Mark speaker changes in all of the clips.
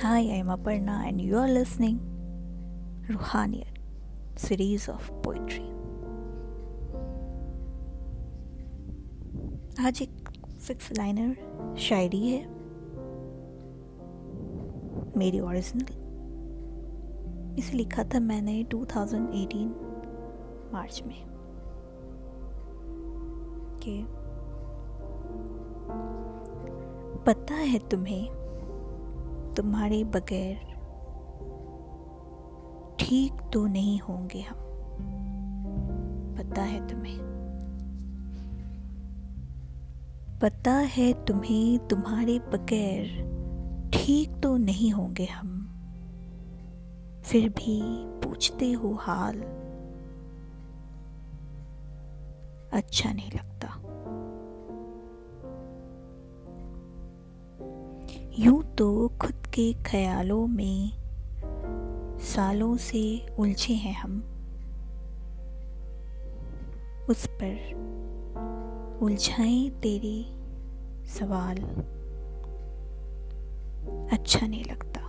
Speaker 1: Hi, I am Aparna, and you are listening Ruhaniyat series of poetry. आज एक six liner शायरी है मेरी original इसे लिखा था मैंने 2018 मार्च में कि पता है तुम्हें तुम्हारे बगैर ठीक तो नहीं होंगे हम। पता है तुम्हें? पता है तुम्हें तुम्हारे बगैर ठीक तो नहीं होंगे हम। फिर भी पूछते हो हाल। अच्छा नहीं लगता। यूँ तो खुद के ख्यालों में सालों से उलझे हैं हम। उस पर उलझाएँ तेरे सवाल। अच्छा नहीं लगता।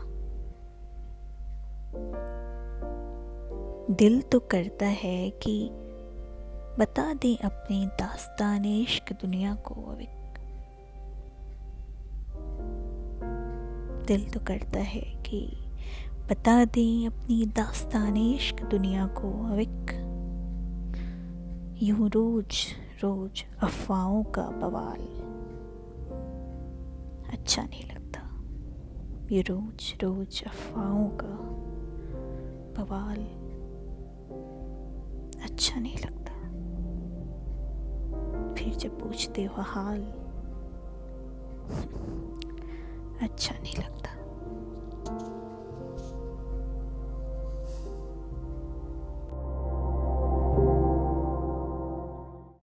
Speaker 1: दिल तो करता है कि बता दें अपनी दास्तान इश्क दुनिया को, अभी। दिल तो करता है कि बता दें अपनी दास्तान इश्क दुनिया को अविक। यूँ रोज रोज अफवाहों का बवाल। अच्छा नहीं लगता। ये रोज रोज अफवाहों का बवाल। अच्छा नहीं लगता। फिर जब पूछते हो हाल अच्छा नहीं लगता।